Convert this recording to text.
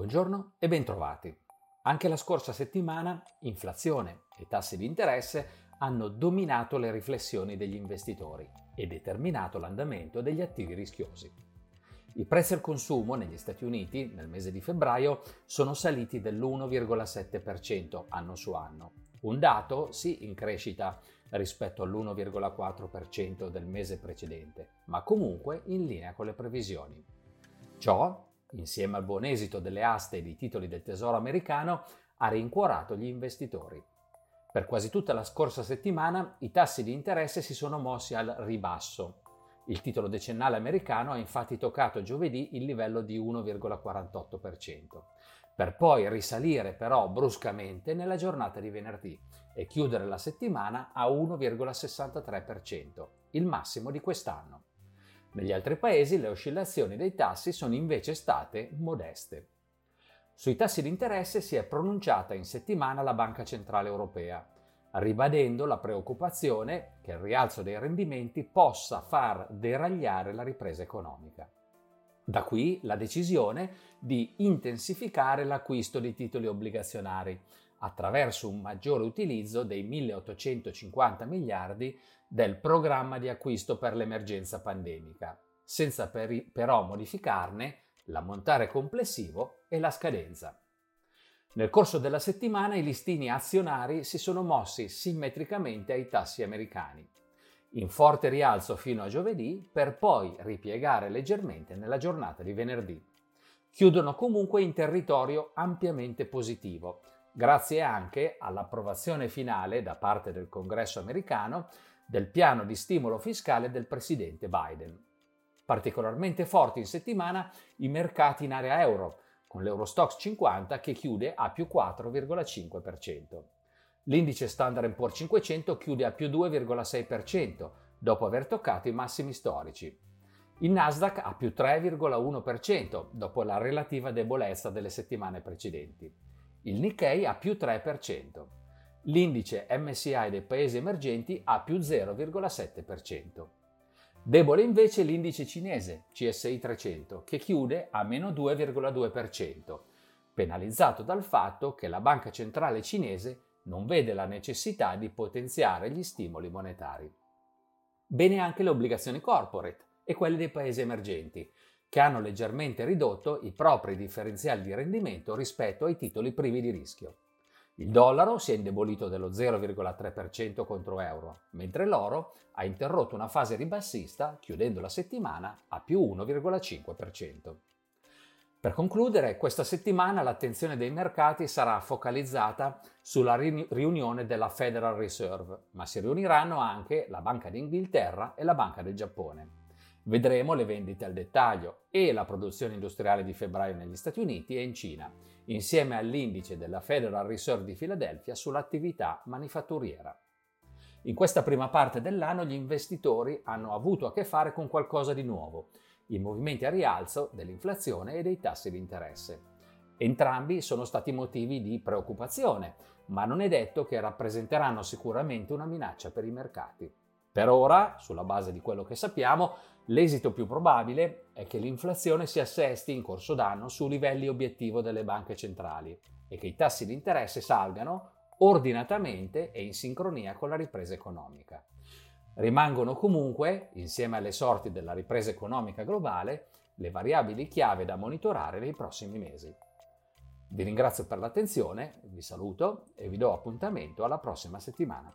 Buongiorno e bentrovati. Anche la scorsa settimana inflazione e tassi di interesse hanno dominato le riflessioni degli investitori e determinato l'andamento degli attivi rischiosi. I prezzi al consumo negli Stati Uniti nel mese di febbraio sono saliti dell'1,7% anno su anno, un dato sì in crescita rispetto all'1,4% del mese precedente, ma comunque in linea con le previsioni. Ciò, insieme al buon esito delle aste e dei titoli del Tesoro americano, ha rincuorato gli investitori. Per quasi tutta la scorsa settimana i tassi di interesse si sono mossi al ribasso. Il titolo decennale americano ha infatti toccato giovedì il livello di 1,48%, per poi risalire però bruscamente nella giornata di venerdì e chiudere la settimana a 1,63%, il massimo di quest'anno. Negli altri paesi le oscillazioni dei tassi sono invece state modeste. Sui tassi di interesse si è pronunciata in settimana la Banca Centrale Europea, ribadendo la preoccupazione che il rialzo dei rendimenti possa far deragliare la ripresa economica. Da qui la decisione di intensificare l'acquisto di titoli obbligazionari attraverso un maggiore utilizzo dei 1850 miliardi del programma di acquisto per l'emergenza pandemica, senza per, però modificarne l'ammontare complessivo e la scadenza. Nel corso della settimana i listini azionari si sono mossi simmetricamente ai tassi americani, in forte rialzo fino a giovedì per poi ripiegare leggermente nella giornata di venerdì. Chiudono comunque in territorio ampiamente positivo, grazie anche all'approvazione finale da parte del Congresso americano del piano di stimolo fiscale del presidente Biden. Particolarmente forti in settimana i mercati in area euro, con l'Eurostox 50 che chiude a più 4,5%. L'indice Standard Poor's 500 chiude a più 2,6% dopo aver toccato i massimi storici. Il Nasdaq a più 3,1% dopo la relativa debolezza delle settimane precedenti. Il Nikkei a più 3% l'indice MSI dei paesi emergenti a più 0,7%. Debole invece l'indice cinese CSI 300 che chiude a meno 2,2%, penalizzato dal fatto che la banca centrale cinese non vede la necessità di potenziare gli stimoli monetari. Bene anche le obbligazioni corporate e quelle dei paesi emergenti, che hanno leggermente ridotto i propri differenziali di rendimento rispetto ai titoli privi di rischio. Il dollaro si è indebolito dello 0,3% contro euro, mentre l'oro ha interrotto una fase ribassista chiudendo la settimana a più 1,5%. Per concludere, questa settimana l'attenzione dei mercati sarà focalizzata sulla riunione della Federal Reserve, ma si riuniranno anche la Banca d'Inghilterra e la Banca del Giappone. Vedremo le vendite al dettaglio e la produzione industriale di febbraio negli Stati Uniti e in Cina, insieme all'indice della Federal Reserve di Filadelfia sull'attività manifatturiera. In questa prima parte dell'anno gli investitori hanno avuto a che fare con qualcosa di nuovo, i movimenti a rialzo dell'inflazione e dei tassi di interesse. Entrambi sono stati motivi di preoccupazione, ma non è detto che rappresenteranno sicuramente una minaccia per i mercati. Per ora, sulla base di quello che sappiamo, l'esito più probabile è che l'inflazione si assesti in corso d'anno su livelli obiettivo delle banche centrali e che i tassi di interesse salgano ordinatamente e in sincronia con la ripresa economica. Rimangono comunque, insieme alle sorti della ripresa economica globale, le variabili chiave da monitorare nei prossimi mesi. Vi ringrazio per l'attenzione, vi saluto e vi do appuntamento alla prossima settimana.